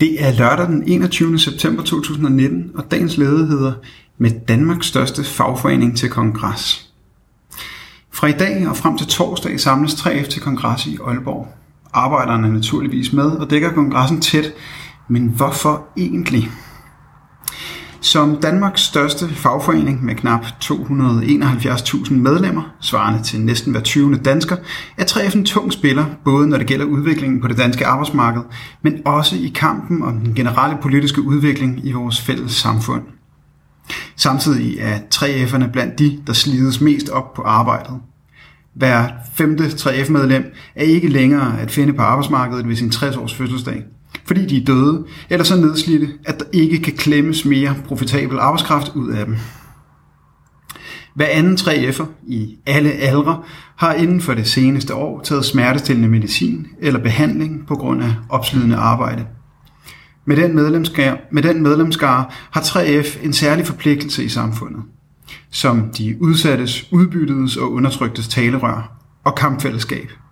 Det er lørdag den 21. september 2019, og dagens leder hedder med Danmarks største fagforening til kongres. Fra i dag og frem til torsdag samles 3F til kongres i Aalborg. Arbejderne er naturligvis med og dækker kongressen tæt, men hvorfor egentlig? Som Danmarks største fagforening med knap 271.000 medlemmer, svarende til næsten hver 20. dansker, er 3F en tung spiller, både når det gælder udviklingen på det danske arbejdsmarked, men også i kampen om den generelle politiske udvikling i vores fælles samfund. Samtidig er 3F'erne blandt de, der slides mest op på arbejdet. Hver femte 3F-medlem er ikke længere at finde på arbejdsmarkedet ved sin 60-års fødselsdag – fordi de er døde, eller så nedslidte, at der ikke kan klemmes mere profitabel arbejdskraft ud af dem. Hver anden 3F'er i alle aldre har inden for det seneste år taget smertestillende medicin eller behandling på grund af opslidende arbejde. Med den, medlemskare, med den medlemskare har 3F en særlig forpligtelse i samfundet, som de udsattes, udbyttedes og undertryktes talerør og kampfællesskab –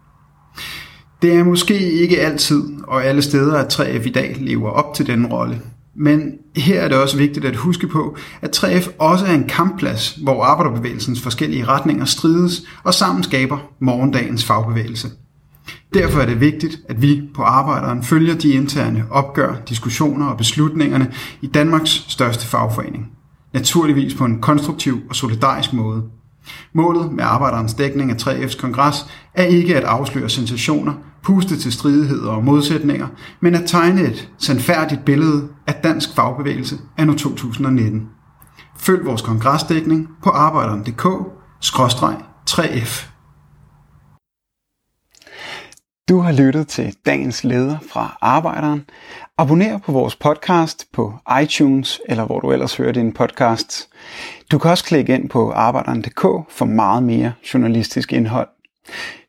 det er måske ikke altid og alle steder, at 3F i dag lever op til den rolle. Men her er det også vigtigt at huske på, at 3F også er en kampplads, hvor arbejderbevægelsens forskellige retninger strides og sammen skaber morgendagens fagbevægelse. Derfor er det vigtigt, at vi på arbejderen følger de interne opgør, diskussioner og beslutningerne i Danmarks største fagforening. Naturligvis på en konstruktiv og solidarisk måde. Målet med arbejderens dækning af 3F's kongres er ikke at afsløre sensationer, puste til stridigheder og modsætninger, men at tegne et sandfærdigt billede af dansk fagbevægelse anno 2019. Følg vores kongresdækning på arbejderen.dk-3F. Du har lyttet til dagens leder fra Arbejderen. Abonner på vores podcast på iTunes, eller hvor du ellers hører din podcast. Du kan også klikke ind på arbejderen.dk for meget mere journalistisk indhold.